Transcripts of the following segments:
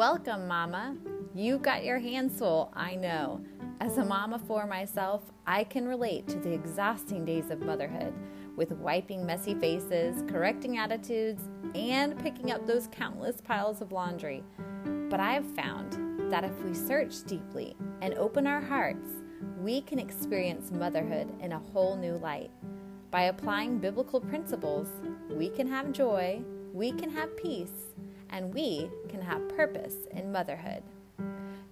Welcome, Mama. You got your hands full, I know. As a mama for myself, I can relate to the exhausting days of motherhood with wiping messy faces, correcting attitudes, and picking up those countless piles of laundry. But I have found that if we search deeply and open our hearts, we can experience motherhood in a whole new light. By applying biblical principles, we can have joy, we can have peace, and we can have purpose in motherhood.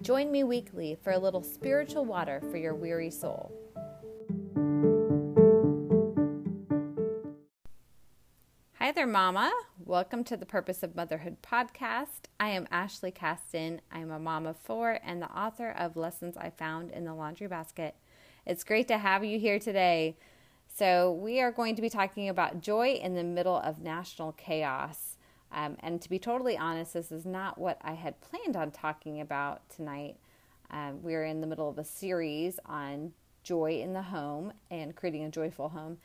Join me weekly for a little spiritual water for your weary soul. Hi there, Mama. Welcome to the Purpose of Motherhood podcast. I am Ashlee Kasten. I'm a mom of four and the author of Lessons I Found in the Laundry Basket. It's great to have you here today. So, we are going to be talking about joy in the middle of national chaos. Um, and to be totally honest, this is not what I had planned on talking about tonight. Um, we're in the middle of a series on joy in the home and creating a joyful home.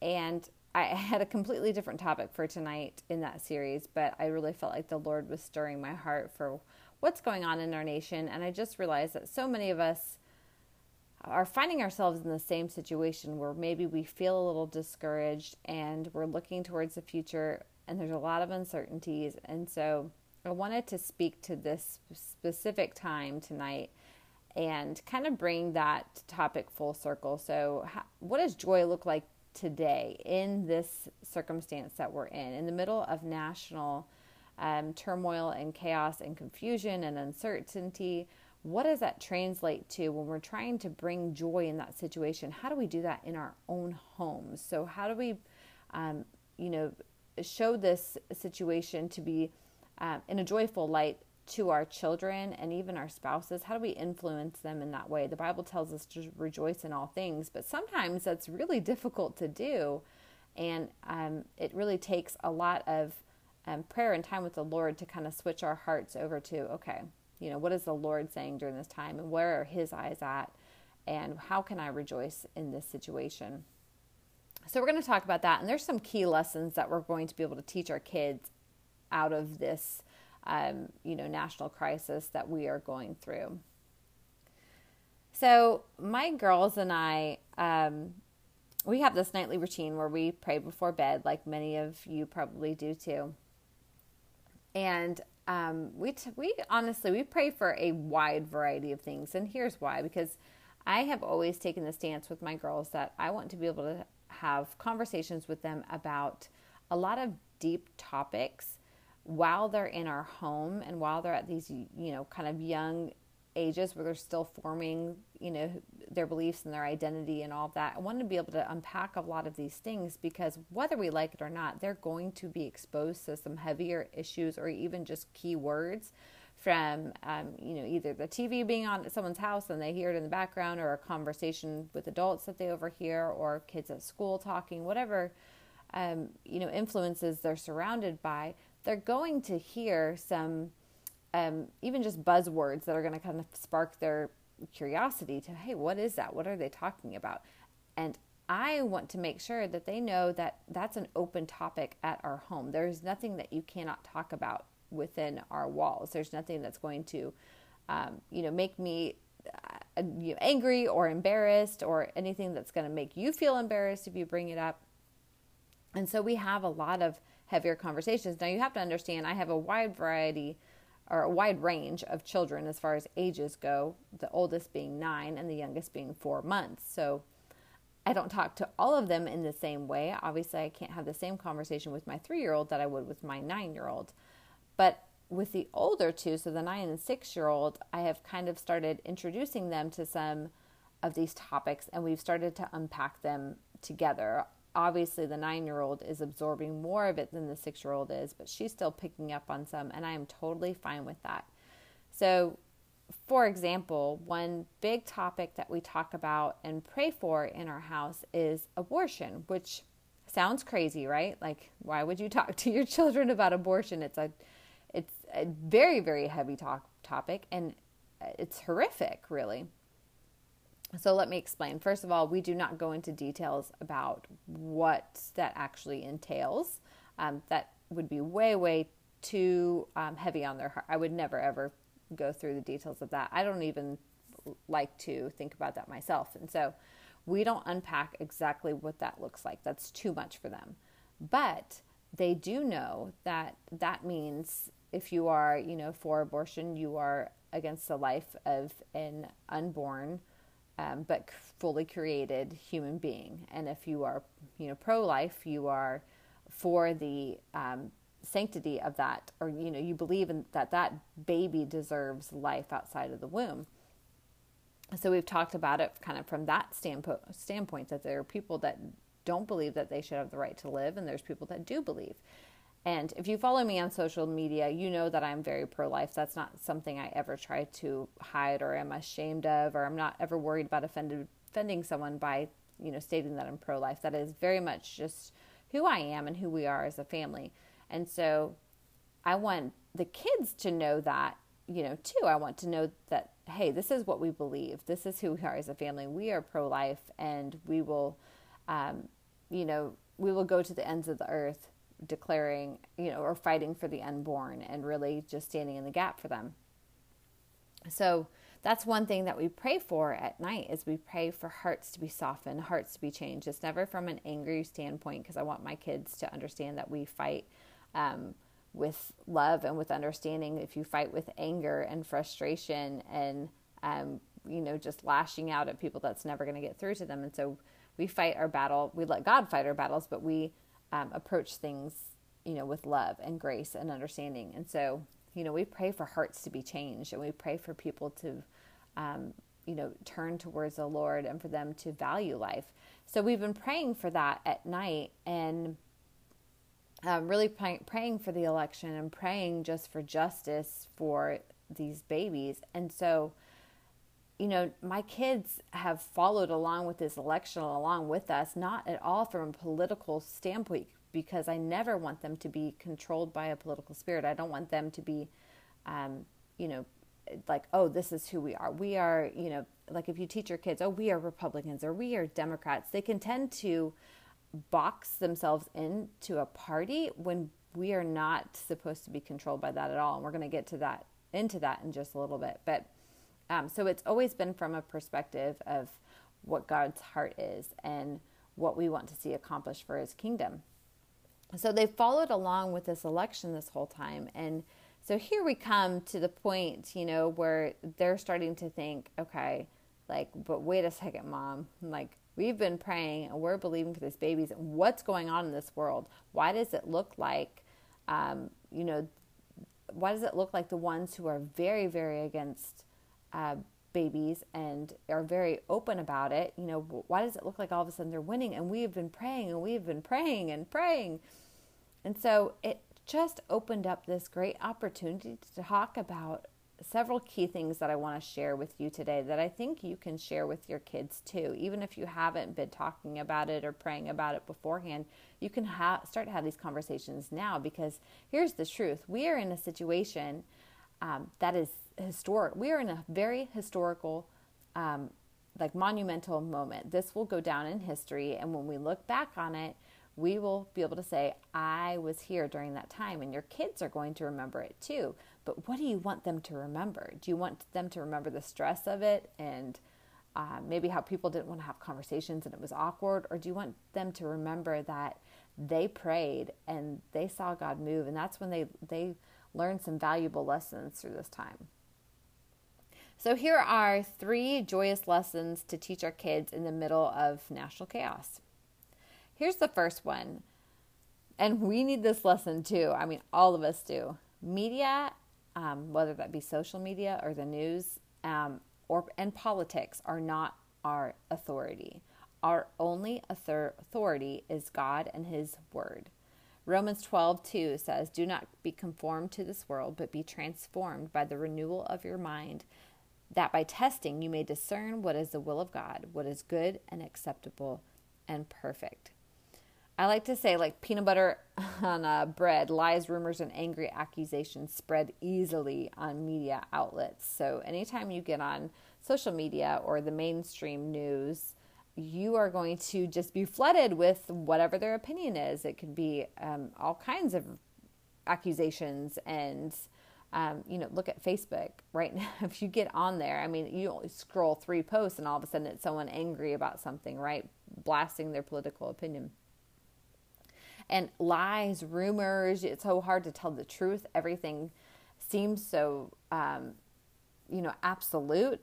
And I had a completely different topic for tonight in that series, but I really felt like the Lord was stirring my heart for what's going on in our nation. And I just realized that so many of us are finding ourselves in the same situation where maybe we feel a little discouraged and we're looking towards the future and there's a lot of uncertainties. And so I wanted to speak to this specific time tonight and kind of bring that topic full circle. So, how, what does joy look like today in this circumstance that we're in, in the middle of national um, turmoil and chaos and confusion and uncertainty? What does that translate to when we're trying to bring joy in that situation? How do we do that in our own homes? So, how do we, um, you know, show this situation to be um, in a joyful light to our children and even our spouses? How do we influence them in that way? The Bible tells us to rejoice in all things, but sometimes that's really difficult to do. And um, it really takes a lot of um, prayer and time with the Lord to kind of switch our hearts over to, okay, you know, what is the Lord saying during this time and where are His eyes at? And how can I rejoice in this situation? So, we're going to talk about that. And there's some key lessons that we're going to be able to teach our kids out of this, um, you know, national crisis that we are going through. So, my girls and I, um, we have this nightly routine where we pray before bed, like many of you probably do too. And um, we, t- we honestly, we pray for a wide variety of things. And here's why because I have always taken the stance with my girls that I want to be able to have conversations with them about a lot of deep topics while they're in our home and while they're at these you know kind of young ages where they're still forming you know their beliefs and their identity and all of that. I want to be able to unpack a lot of these things because whether we like it or not they're going to be exposed to some heavier issues or even just key words from um, you know either the TV being on at someone's house and they hear it in the background, or a conversation with adults that they overhear, or kids at school talking, whatever um, you know influences they're surrounded by, they're going to hear some um, even just buzzwords that are going to kind of spark their curiosity to hey, what is that? What are they talking about? And I want to make sure that they know that that's an open topic at our home. There's nothing that you cannot talk about within our walls. There's nothing that's going to, um, you know, make me uh, you angry or embarrassed or anything that's going to make you feel embarrassed if you bring it up. And so we have a lot of heavier conversations. Now you have to understand, I have a wide variety or a wide range of children as far as ages go, the oldest being nine and the youngest being four months. So I don't talk to all of them in the same way. Obviously, I can't have the same conversation with my three year old that I would with my nine year old. But with the older two, so the nine and six year old, I have kind of started introducing them to some of these topics and we've started to unpack them together. Obviously, the nine year old is absorbing more of it than the six year old is, but she's still picking up on some, and I am totally fine with that. So, for example, one big topic that we talk about and pray for in our house is abortion, which sounds crazy, right? Like, why would you talk to your children about abortion? It's a it's a very, very heavy talk, topic and it's horrific, really. So let me explain. First of all, we do not go into details about what that actually entails. Um, that would be way, way too um, heavy on their heart. I would never ever go through the details of that. I don't even like to think about that myself. And so we don't unpack exactly what that looks like. That's too much for them. But they do know that that means if you are, you know, for abortion, you are against the life of an unborn um, but fully created human being. And if you are, you know, pro-life, you are for the um, sanctity of that, or you know, you believe in that that baby deserves life outside of the womb. So we've talked about it kind of from that standpoint, standpoint that there are people that don't believe that they should have the right to live, and there's people that do believe. And if you follow me on social media, you know that I'm very pro life. That's not something I ever try to hide or am ashamed of, or I'm not ever worried about offended, offending someone by, you know, stating that I'm pro life. That is very much just who I am and who we are as a family. And so I want the kids to know that, you know, too. I want to know that, hey, this is what we believe. This is who we are as a family. We are pro life and we will, um, you know, we will go to the ends of the earth declaring, you know, or fighting for the unborn and really just standing in the gap for them. So that's one thing that we pray for at night is we pray for hearts to be softened, hearts to be changed. It's never from an angry standpoint because I want my kids to understand that we fight um, with love and with understanding. If you fight with anger and frustration and um, you know just lashing out at people, that's never going to get through to them. And so we fight our battle. We let God fight our battles, but we um, approach things, you know, with love and grace and understanding. And so, you know, we pray for hearts to be changed and we pray for people to, um, you know, turn towards the Lord and for them to value life. So we've been praying for that at night and um, really pray- praying for the election and praying just for justice for these babies. And so, you know, my kids have followed along with this election along with us, not at all from a political standpoint, because I never want them to be controlled by a political spirit. I don't want them to be, um, you know, like, oh, this is who we are. We are, you know, like if you teach your kids, oh, we are Republicans or we are Democrats, they can tend to box themselves into a party when we are not supposed to be controlled by that at all. And we're going to get to that into that in just a little bit. But um, so it's always been from a perspective of what God's heart is and what we want to see accomplished for his kingdom. So they followed along with this election this whole time. And so here we come to the point, you know, where they're starting to think, okay, like, but wait a second, mom. Like, we've been praying and we're believing for these babies. What's going on in this world? Why does it look like, um, you know, why does it look like the ones who are very, very against uh, babies and are very open about it, you know, why does it look like all of a sudden they're winning? And we have been praying and we have been praying and praying. And so it just opened up this great opportunity to talk about several key things that I want to share with you today that I think you can share with your kids too. Even if you haven't been talking about it or praying about it beforehand, you can ha- start to have these conversations now because here's the truth we are in a situation um, that is historic. We are in a very historical, um, like monumental moment. This will go down in history, and when we look back on it, we will be able to say, I was here during that time, and your kids are going to remember it too. But what do you want them to remember? Do you want them to remember the stress of it and uh, maybe how people didn't want to have conversations and it was awkward? Or do you want them to remember that they prayed and they saw God move, and that's when they, they learned some valuable lessons through this time? So, here are three joyous lessons to teach our kids in the middle of national chaos. Here's the first one, and we need this lesson too. I mean, all of us do. Media, um, whether that be social media or the news, um, or and politics, are not our authority. Our only authority is God and His Word. Romans 12, 2 says, Do not be conformed to this world, but be transformed by the renewal of your mind that by testing you may discern what is the will of God, what is good and acceptable and perfect. I like to say, like peanut butter on uh, bread, lies, rumors, and angry accusations spread easily on media outlets. So, anytime you get on social media or the mainstream news, you are going to just be flooded with whatever their opinion is. It could be um, all kinds of accusations and um, you know, look at Facebook right now. If you get on there, I mean, you scroll three posts and all of a sudden it's someone angry about something, right? Blasting their political opinion. And lies, rumors, it's so hard to tell the truth. Everything seems so, um, you know, absolute.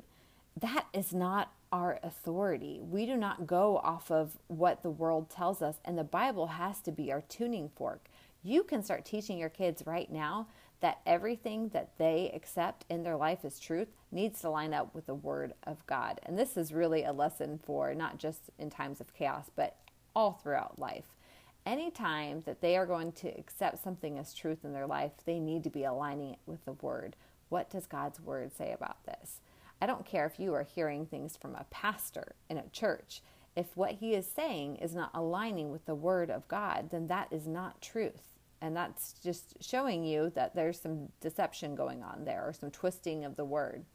That is not our authority. We do not go off of what the world tells us, and the Bible has to be our tuning fork. You can start teaching your kids right now that everything that they accept in their life as truth needs to line up with the Word of God. And this is really a lesson for not just in times of chaos, but all throughout life. Anytime that they are going to accept something as truth in their life, they need to be aligning it with the Word. What does God's Word say about this? I don't care if you are hearing things from a pastor in a church. If what he is saying is not aligning with the Word of God, then that is not truth. And that's just showing you that there's some deception going on there or some twisting of the word.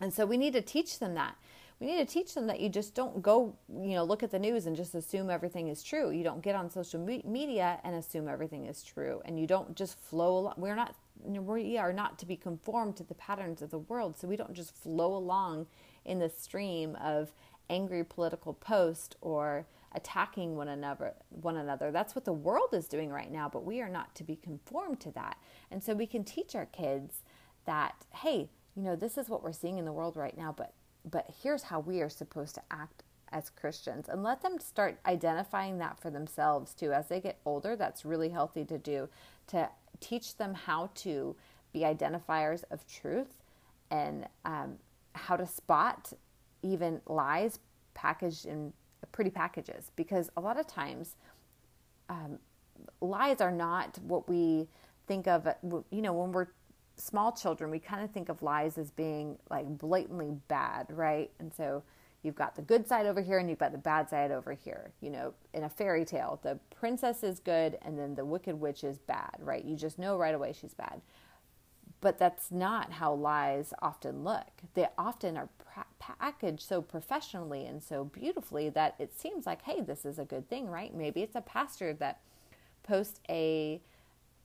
And so we need to teach them that. We need to teach them that you just don't go, you know, look at the news and just assume everything is true. You don't get on social media and assume everything is true. And you don't just flow along. We're not, we are not to be conformed to the patterns of the world. So we don't just flow along in the stream of angry political post or attacking one another one another. That's what the world is doing right now but we are not to be conformed to that. And so we can teach our kids that hey you know this is what we're seeing in the world right now but but here's how we are supposed to act as Christians. And let them start identifying that for themselves too. As they get older that's really healthy to do to teach them how to be identifiers of truth and um, how to spot even lies packaged in pretty packages because a lot of times um, lies are not what we think of you know when we're small children we kind of think of lies as being like blatantly bad right? And so you've got the good side over here and you've got the bad side over here. You know in a fairy tale the princess is good and then the wicked witch is bad right? You just know right away she's bad but that's not how lies often look. They often are packaged so professionally and so beautifully that it seems like, hey, this is a good thing, right? Maybe it's a pastor that posts a,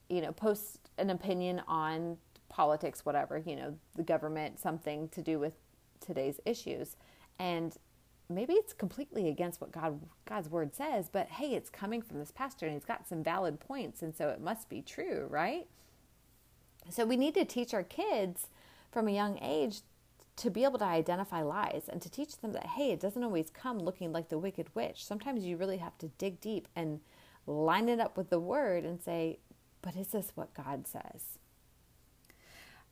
you know, posts an opinion on politics, whatever, you know, the government, something to do with today's issues. And maybe it's completely against what God God's word says, but hey, it's coming from this pastor and he's got some valid points and so it must be true, right? So we need to teach our kids from a young age to be able to identify lies and to teach them that, hey, it doesn't always come looking like the wicked witch. Sometimes you really have to dig deep and line it up with the word and say, but is this what God says?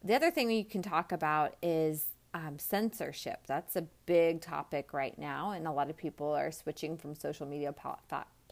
The other thing you can talk about is um, censorship. That's a big topic right now, and a lot of people are switching from social media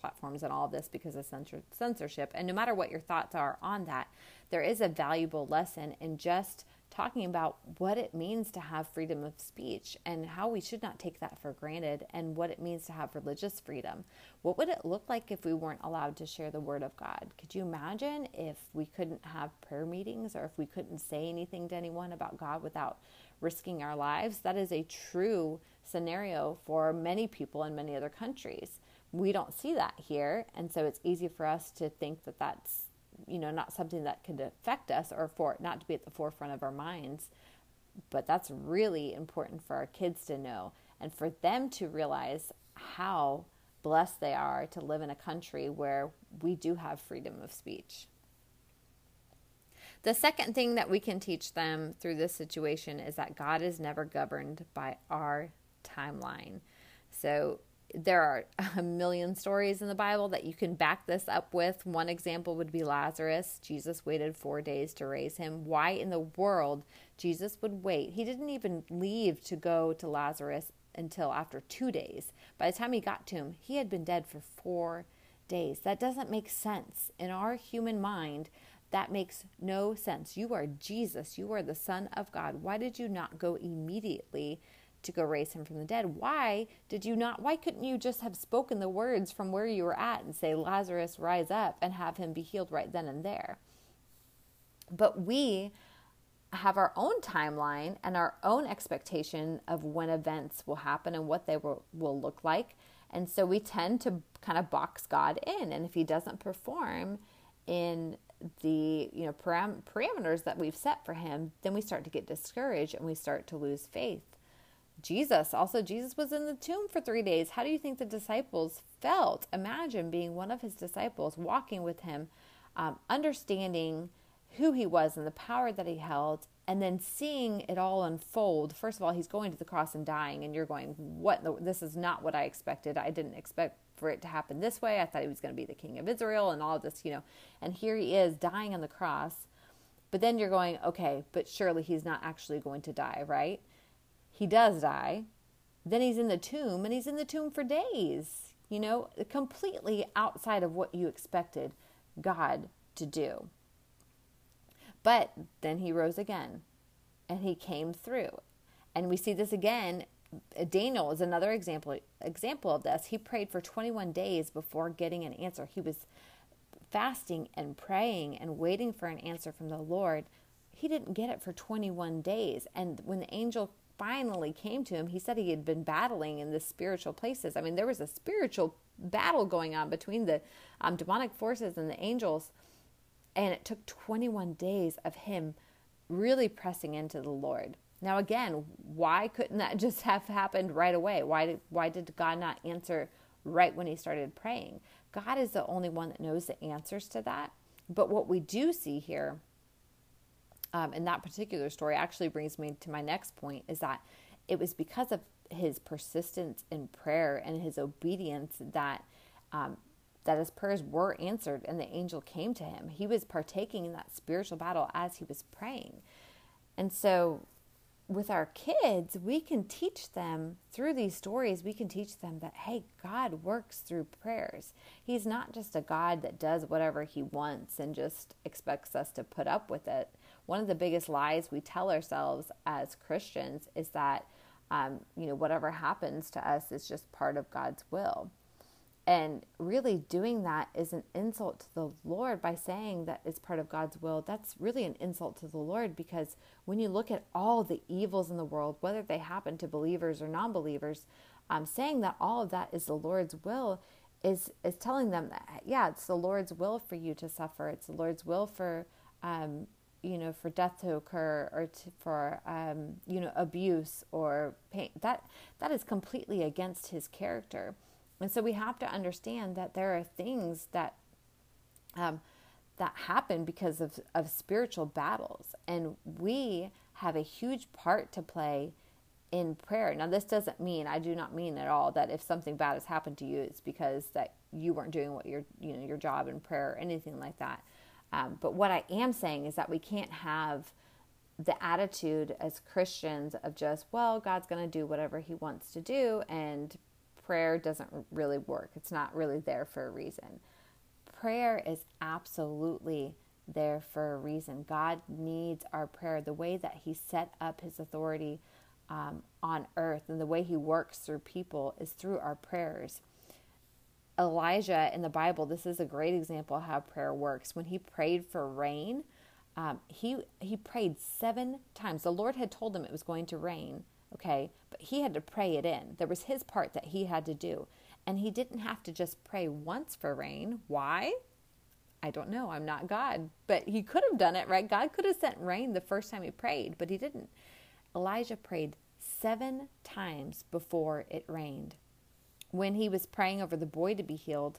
platforms and all of this because of censor- censorship. And no matter what your thoughts are on that, there is a valuable lesson in just talking about what it means to have freedom of speech and how we should not take that for granted and what it means to have religious freedom. What would it look like if we weren't allowed to share the word of God? Could you imagine if we couldn't have prayer meetings or if we couldn't say anything to anyone about God without risking our lives? That is a true scenario for many people in many other countries. We don't see that here, and so it's easy for us to think that that's you know, not something that could affect us or for it not to be at the forefront of our minds. But that's really important for our kids to know and for them to realize how blessed they are to live in a country where we do have freedom of speech. The second thing that we can teach them through this situation is that God is never governed by our timeline. So there are a million stories in the Bible that you can back this up with. One example would be Lazarus. Jesus waited four days to raise him. Why in the world Jesus would wait? He didn't even leave to go to Lazarus until after two days. By the time he got to him, he had been dead for four days. That doesn't make sense. In our human mind, that makes no sense. You are Jesus, you are the Son of God. Why did you not go immediately? To go raise him from the dead. Why did you not? Why couldn't you just have spoken the words from where you were at and say, Lazarus, rise up, and have him be healed right then and there? But we have our own timeline and our own expectation of when events will happen and what they will, will look like. And so we tend to kind of box God in. And if he doesn't perform in the you know param- parameters that we've set for him, then we start to get discouraged and we start to lose faith. Jesus, also Jesus was in the tomb for 3 days. How do you think the disciples felt? Imagine being one of his disciples walking with him, um, understanding who he was and the power that he held and then seeing it all unfold. First of all he's going to the cross and dying and you're going what the, this is not what i expected. I didn't expect for it to happen this way. I thought he was going to be the king of israel and all of this you know. And here he is dying on the cross. But then you're going okay but surely he's not actually going to die right he does die then he's in the tomb and he's in the tomb for days you know completely outside of what you expected god to do but then he rose again and he came through. And we see this again. Uh, Daniel is another example example of this. He prayed for 21 days before getting an answer. He was fasting and praying and waiting for an answer from the Lord. He didn't get it for 21 days. And when the angel finally came to him, he said he had been battling in the spiritual places. I mean, there was a spiritual battle going on between the um, demonic forces and the angels. And it took 21 days of him really pressing into the Lord. Now, again, why couldn't that just have happened right away? Why did, why did God not answer right when he started praying? God is the only one that knows the answers to that. But what we do see here um, in that particular story actually brings me to my next point is that it was because of his persistence in prayer and his obedience that um, that his prayers were answered and the angel came to him. He was partaking in that spiritual battle as he was praying. And so, with our kids, we can teach them through these stories, we can teach them that, hey, God works through prayers. He's not just a God that does whatever he wants and just expects us to put up with it. One of the biggest lies we tell ourselves as Christians is that, um, you know, whatever happens to us is just part of God's will. And really doing that is an insult to the Lord by saying that it's part of God's will. That's really an insult to the Lord because when you look at all the evils in the world, whether they happen to believers or non believers, um, saying that all of that is the Lord's will is, is telling them that, yeah, it's the Lord's will for you to suffer. It's the Lord's will for, um, you know, for death to occur or to, for, um, you know, abuse or pain. That, that is completely against his character. And so we have to understand that there are things that um, that happen because of, of spiritual battles. And we have a huge part to play in prayer. Now, this doesn't mean, I do not mean at all that if something bad has happened to you, it's because that you weren't doing what your, you know, your job in prayer or anything like that. Um, but what I am saying is that we can't have the attitude as Christians of just, well, God's going to do whatever he wants to do and prayer doesn't really work. It's not really there for a reason. Prayer is absolutely there for a reason. God needs our prayer. The way that He set up His authority um, on earth and the way He works through people is through our prayers. Elijah in the Bible, this is a great example of how prayer works. When he prayed for rain, um, he he prayed seven times. The Lord had told him it was going to rain, okay? But he had to pray it in. There was his part that he had to do. And he didn't have to just pray once for rain. Why? I don't know. I'm not God. But he could have done it, right? God could have sent rain the first time he prayed, but he didn't. Elijah prayed seven times before it rained. When he was praying over the boy to be healed,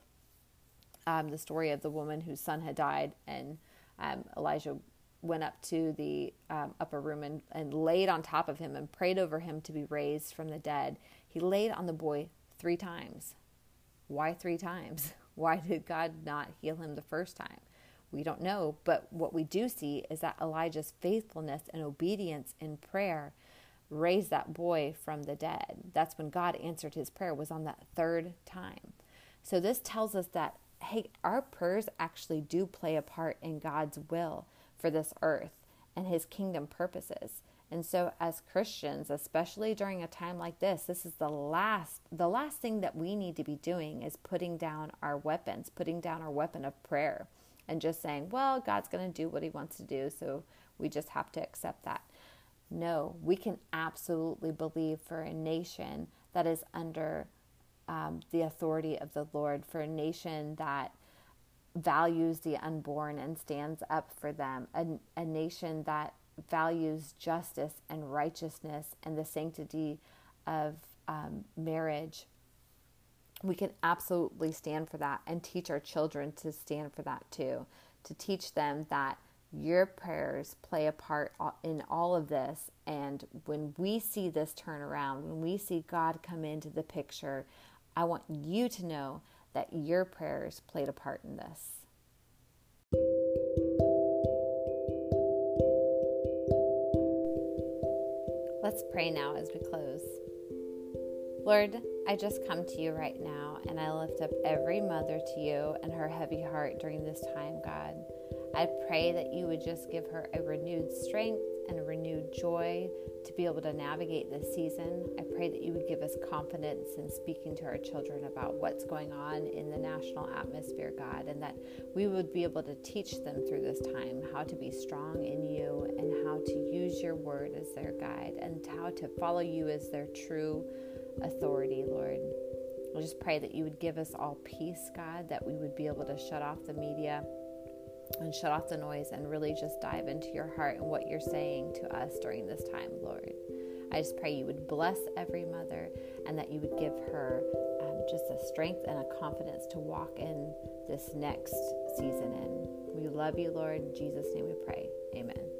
um, the story of the woman whose son had died, and um, Elijah went up to the um, upper room and, and laid on top of him and prayed over him to be raised from the dead. He laid on the boy three times. Why three times? Why did God not heal him the first time? We don't know, but what we do see is that Elijah's faithfulness and obedience in prayer raised that boy from the dead. That's when God answered his prayer was on that third time. So this tells us that hey, our prayers actually do play a part in God's will for this earth and his kingdom purposes. And so as Christians, especially during a time like this, this is the last the last thing that we need to be doing is putting down our weapons, putting down our weapon of prayer and just saying, well, God's going to do what he wants to do, so we just have to accept that. No, we can absolutely believe for a nation that is under um, the authority of the Lord, for a nation that values the unborn and stands up for them, a, a nation that values justice and righteousness and the sanctity of um, marriage. We can absolutely stand for that and teach our children to stand for that too, to teach them that your prayers play a part in all of this. And when we see this turn around, when we see God come into the picture, I want you to know that your prayers played a part in this. Let's pray now as we close. Lord, I just come to you right now and I lift up every mother to you and her heavy heart during this time, God. I pray that you would just give her a renewed strength and a renewed joy to be able to navigate this season. I pray that you would give us confidence in speaking to our children about what's going on in the national atmosphere, God, and that we would be able to teach them through this time how to be strong in you and how to use your word as their guide and how to follow you as their true authority, Lord. I just pray that you would give us all peace, God, that we would be able to shut off the media and shut off the noise and really just dive into your heart and what you're saying to us during this time, Lord. I just pray you would bless every mother and that you would give her um, just a strength and a confidence to walk in this next season in. We love you, Lord. In Jesus' name we pray. Amen.